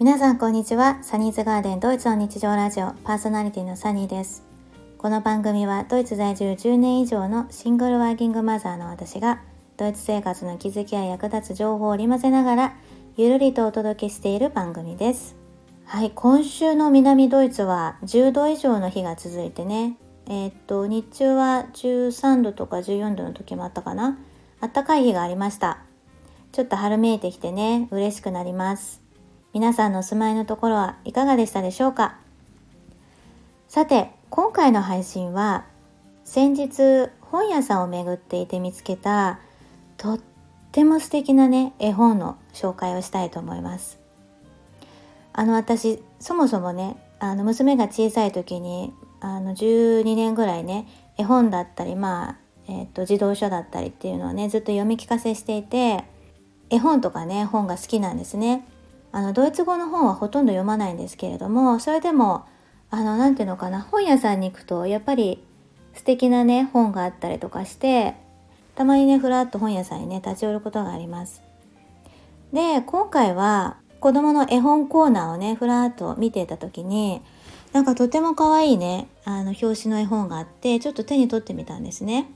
皆さんこんにちは。サニーズガーデンドイツの日常ラジオパーソナリティのサニーです。この番組はドイツ在住10年以上のシングルワーキングマザーの私がドイツ生活の気づきや役立つ情報を織り交ぜながらゆるりとお届けしている番組です。はい今週の南ドイツは10度以上の日が続いてね。えー、っと日中は13度とか14度の時もあったかな。あったかい日がありました。ちょっと春めいてきてね嬉しくなります。皆さんのお住まいのところはいかがでしたでしょうか？さて、今回の配信は先日本屋さんを巡っていて見つけたとっても素敵なね、絵本の紹介をしたいと思います。あの私、そもそもね、あの娘が小さい時にあの12年ぐらいね、絵本だったり、まあ、えっ、ー、と、児童書だったりっていうのをね、ずっと読み聞かせしていて、絵本とかね、本が好きなんですね。あのドイツ語の本はほとんど読まないんですけれどもそれでもあの何ていうのかな本屋さんに行くとやっぱり素敵なね本があったりとかしてたまにねふらっと本屋さんにね立ち寄ることがあります。で今回は子供の絵本コーナーをねふらっと見ていた時になんかとても可愛いねあの表紙の絵本があってちょっと手に取ってみたんですね。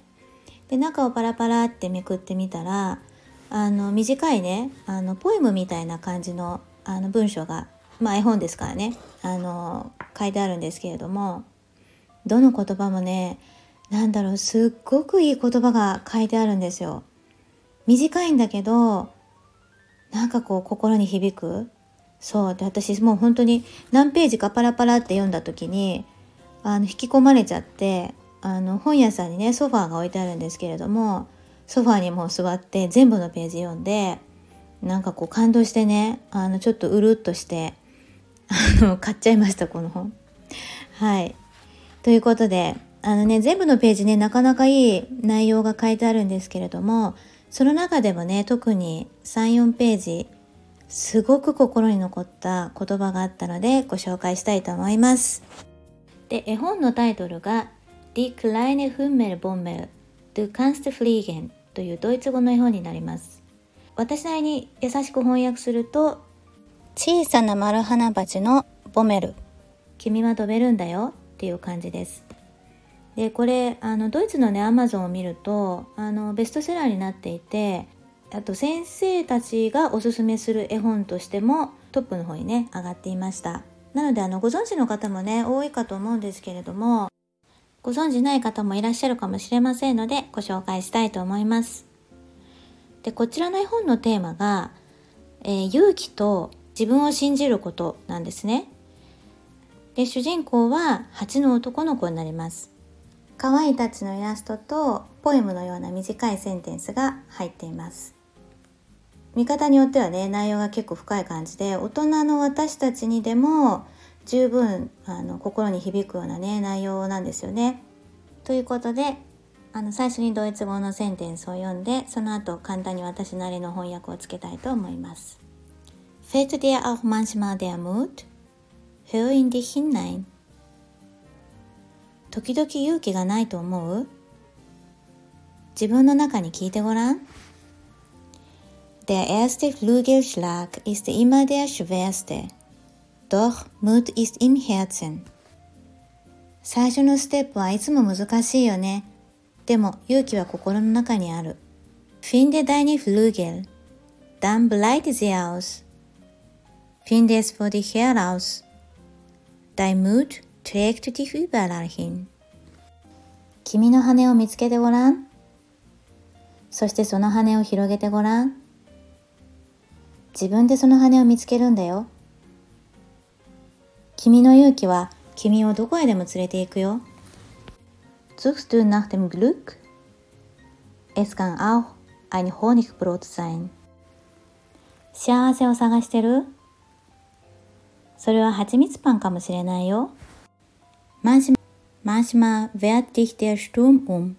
で中をパラパラってめくってみたらあの短いねあのポエムみたいな感じのあの文章が、まあ、絵本ですからねあの書いてあるんですけれどもどの言葉もね何だろうすっごくいい言葉が書いてあるんですよ。短いんだけどなんかこう心に響くそうで私もう本当に何ページかパラパラって読んだ時にあの引き込まれちゃってあの本屋さんにねソファーが置いてあるんですけれどもソファーにも座って全部のページ読んでなんかこう感動してねあのちょっとうるっとしてあの買っちゃいましたこの本。はいということであのね全部のページねなかなかいい内容が書いてあるんですけれどもその中でもね特に34ページすごく心に残った言葉があったのでご紹介したいと思います。で絵本のタイトルが「Die kleine Hummel b o m m Du kannst fliegen というドイツ語の絵本になります。私なりに優しく翻訳すると小さな丸花鉢のボメル君は飛べるんだよっていう感じです。でこれあのドイツのねアマゾンを見るとあのベストセラーになっていてあと先生たちがおすすめする絵本としてもトップの方にね上がっていましたなのであのご存知の方もね多いかと思うんですけれどもご存じない方もいらっしゃるかもしれませんのでご紹介したいと思います。でこちらの絵本のテーマが、えー、勇気と自分を信じることなんですね。で主人公は8の男の子になります。可愛いたちのイラストとポエムのような短いセンテンスが入っています。見方によってはね内容が結構深い感じで大人の私たちにでも十分あの心に響くようなね内容なんですよね。ということであの最初にドイツ語のセンテンスを読んでその後簡単に私なりの翻訳をつけたいと思います。Fällt dir auch manchmal der Mut? Hör in dich hinein. 時々勇気がないと思う自分の中に聞いてごらん。Der erste Flügelschlag ist immer der schwerste. Doch Mut ist im Herzen. 最初のステップはいつも難しいよね。でも勇気は心の中にある。Finde deine Flügel. Dann breit sie aus. Finde es vor dich heraus. Dein Mut trägt dich überall hin. 君の羽を見つけてごらん。そしてその羽を広げてごらん。自分でその羽を見つけるんだよ。君の勇気は君をどこへでも連れて行くよ。Suchst du nach dem Glück? Es kann auch ein Honigbrot sein. 幸せを探してるそれは蜂蜜パンかもしれないよ。Manchmal, manchmal wehrt dich der Sturm um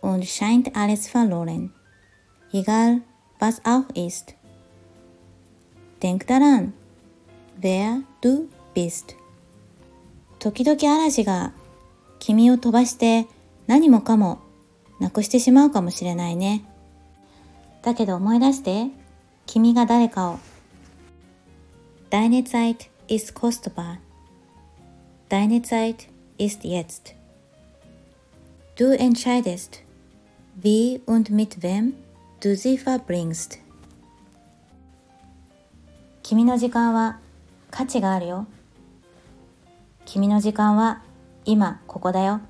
und scheint alles verloren. Egal, was auch ist. Denk daran, wer du bist 時々嵐が君を飛ばして何もかもなくしてしまうかもしれないねだけど思い出して君が誰かを Deine Zeit ist kostbar. Deine Zeit ist jetzt. Du entscheidest, wie und mit wem du sie verbringst. 君の時間は価値があるよ。君の時間は今ここだよ。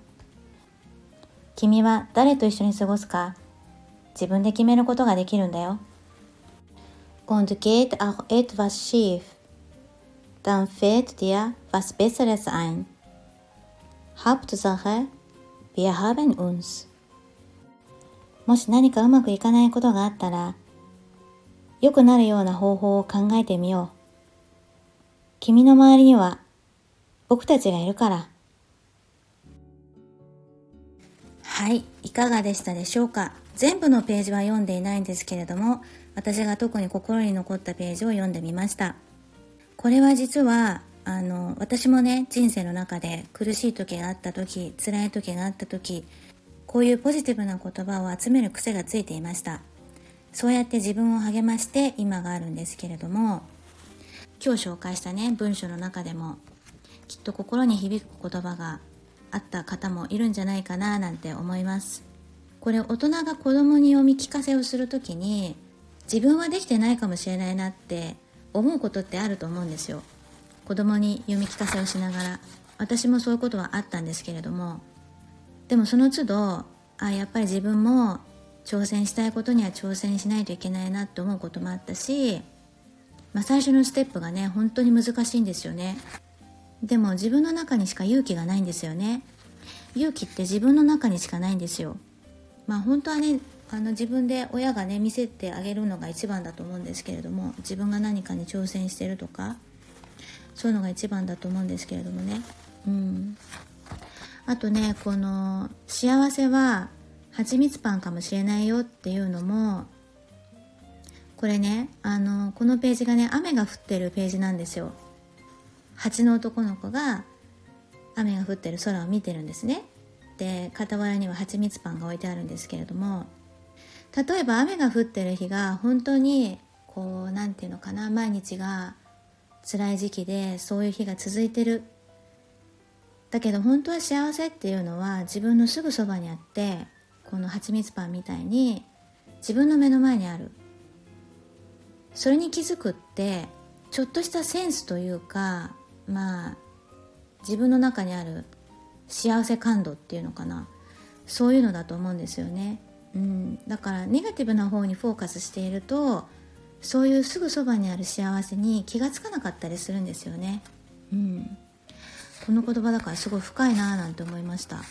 君は誰と一緒に過ごすか？自分で決めることができるんだよ。Und geht auch etwas schief, dann fällt dir was Besseres ein. Hauptsache, wir haben uns. もし何かうまくいかないことがあったら、良くなるような方法を考えてみよう。君の周りには僕たちがいるから。はい、いかがでしたでしょうか？全部のページは読んでいないんですけれども、私が特に心に残ったページを読んでみました。これは実は、あの、私もね、人生の中で苦しい時があった時、辛い時があった時、こういうポジティブな言葉を集める癖がついていました。そうやって自分を励まして今があるんですけれども、今日紹介したね、文章の中でも、きっと心に響く言葉があった方もいるんじゃないかななんて思います。これ大人が子供に読み聞かせをする時に自分はできてないかもしれないなって思うことってあると思うんですよ。子供に読み聞かせをしながら。私もそういうことはあったんですけれども。でもその都度あやっぱり自分も挑戦したいことには挑戦しないといけないなって思うこともあったし、まあ、最初のステップがね本当に難しいんですよね。でも自分の中にしか勇気がないんですよね。勇気って自分の中にしかないんですよ。まあ本当はねあの自分で親がね見せてあげるのが一番だと思うんですけれども自分が何かに挑戦してるとかそういうのが一番だと思うんですけれどもね。うん。あとねこの幸せは蜂蜜パンかもしれないよっていうのもこれねあのこのページがね雨が降ってるページなんですよ。蜂の男の子が雨が降ってる空を見てるんですね。で傍らには蜂蜜パンが置いてあるんですけれども例えば雨が降ってる日が本当にこう何て言うのかな毎日が辛い時期でそういう日が続いてる。だけど本当は幸せっていうのは自分のすぐそばにあってこの蜂蜜パンみたいに自分の目の前にある。それに気づくってちょっとしたセンスというかまあ自分の中にある幸せ感度っていうのかな。そういうのだと思うんですよね、うん、だからネガティブな方にフォーカスしているとそういうすぐそばにある幸せに気がつかなかったりするんですよね、うん、この言葉だからすごい深いなぁなんて思いました。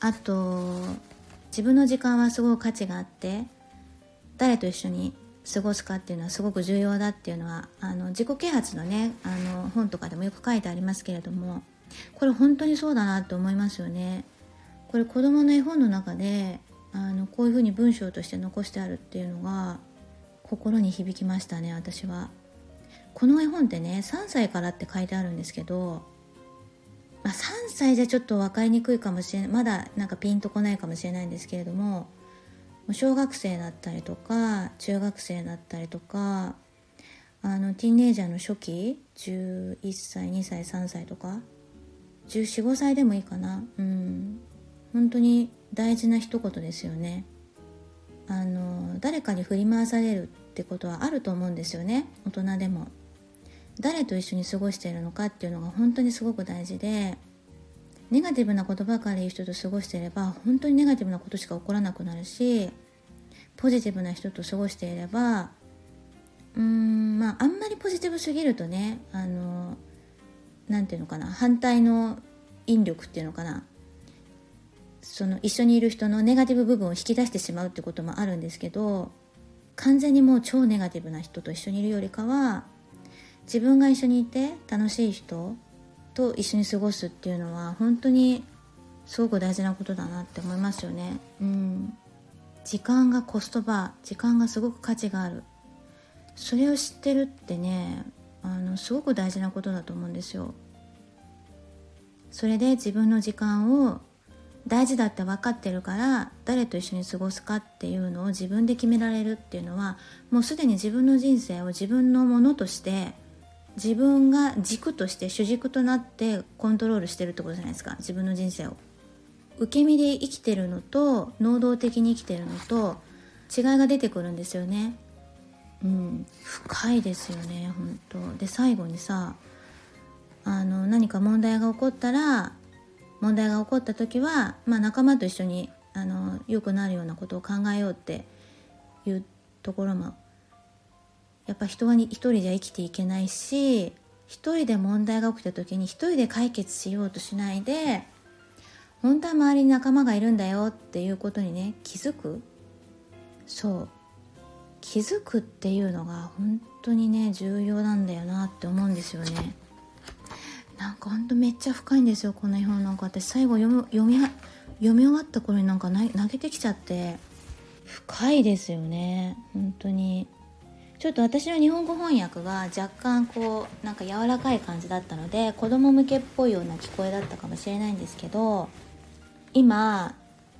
あと自分の時間はすごい価値があって誰と一緒に過ごすかっていうのはすごく重要だっていうのはあの自己啓発のねあの本とかでもよく書いてありますけれどもこれ本当にそうだなって思いますよね。これ子どもの絵本の中であのこういうふうに文章として残してあるっていうのが心に響きましたね私は。この絵本ってね3歳からって書いてあるんですけど、まあ、3歳じゃちょっと分かりにくいかもしれないまだなんかピンとこないかもしれないんですけれども小学生だったりとか中学生だったりとかあのティーンエイジャーの初期11歳2歳3歳とか1415歳でもいいかな。うん。本当に大事な一言ですよね。あの誰かに振り回されるってことはあると思うんですよね。大人でも。誰と一緒に過ごしているのかっていうのが本当にすごく大事でネガティブなことばかり言う人と過ごしていれば本当にネガティブなことしか起こらなくなるしポジティブな人と過ごしていればうーんまああんまりポジティブすぎるとねあの何て言うのかな反対の引力っていうのかなその一緒にいる人のネガティブ部分を引き出してしまうってこともあるんですけど完全にもう超ネガティブな人と一緒にいるよりかは自分が一緒にいて楽しい人と一緒に過ごすっていうのは本当にすごく大事なことだなって思いますよね。うん、時間がコストバー時間がすごく価値があるそれを知ってるってねあのすごく大事なことだと思うんですよ。それで自分の時間を大事だって分かってるから誰と一緒に過ごすかっていうのを自分で決められるっていうのはもうすでに自分の人生を自分のものとして自分が軸として主軸となってコントロールしてるってことじゃないですか自分の人生を。受け身で生きてるのと能動的に生きてるのと違いが出てくるんですよね。うん、深いですよね本当で最後にさあの何か問題が起こったら問題が起こった時は、まあ、仲間と一緒にあの良くなるようなことを考えようっていうところもやっぱ人は一人じゃ生きていけないし一人で問題が起きた時に一人で解決しようとしないで本当は周りに仲間がいるんだよっていうことにね気づく。そう。気づくっていうのが本当にね重要なんだよなって思うんですよね。なんかほんとめっちゃ深いんですよこの絵本なんか。私最後読み読み読み終わった頃になんか投げてきちゃって。深いですよね。本当に。ちょっと私の日本語翻訳が若干こうなんか柔らかい感じだったので子供向けっぽいような聞こえだったかもしれないんですけど今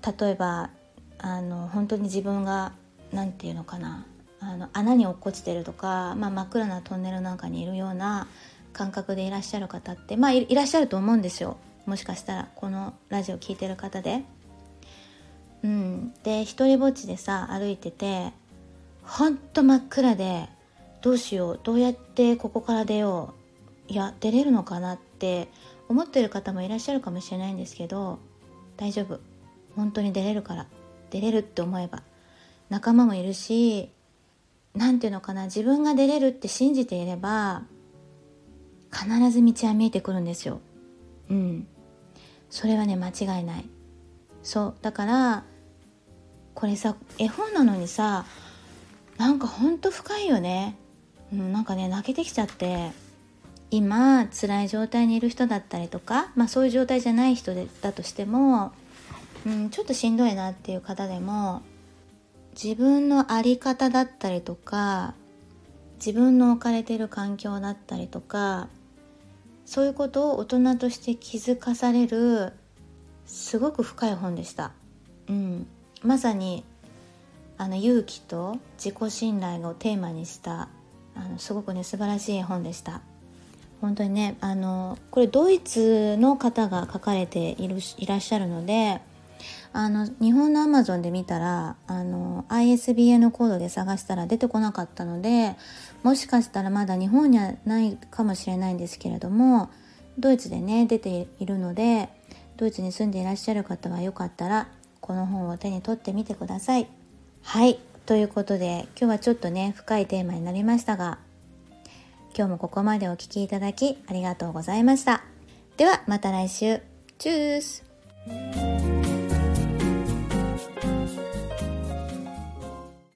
例えばあの本当に自分が何て言うのかなあの穴に落っこちてるとか、まあ、真っ暗なトンネルなんかにいるような感覚でいらっしゃる方ってまあいらっしゃると思うんですよもしかしたらこのラジオ聴いてる方で。うん、で一人ぼっちでさ歩いててほんと真っ暗でどうしようどうやってここから出よういや出れるのかなって思ってる方もいらっしゃるかもしれないんですけど大丈夫本当に出れるから出れるって思えば仲間もいるし何て言うのかな自分が出れるって信じていれば必ず道は見えてくるんですよ。うん。それはね間違いない。そうだからこれさ絵本なのにさなんかほんと深いよね。うん、なんかね泣けてきちゃって今辛い状態にいる人だったりとか、まあ、そういう状態じゃない人でだとしても、うん、ちょっとしんどいなっていう方でも自分の在り方だったりとか自分の置かれてる環境だったりとかそういうことを大人として気づかされるすごく深い本でした。うん、まさにあの勇気と自己信頼をテーマにしたあのすごくね素晴らしい本でした本当にねあのこれドイツの方が書かれているいらっしゃるのであの日本のアマゾンで見たらあの ISBN コードで探したら出てこなかったのでもしかしたらまだ日本にはないかもしれないんですけれどもドイツでね出ているのでドイツに住んでいらっしゃる方はよかったらこの本を手に取ってみてください。はいということで今日はちょっとね深いテーマになりましたが今日もここまでお聴きいただきありがとうございました。ではまた来週。チュース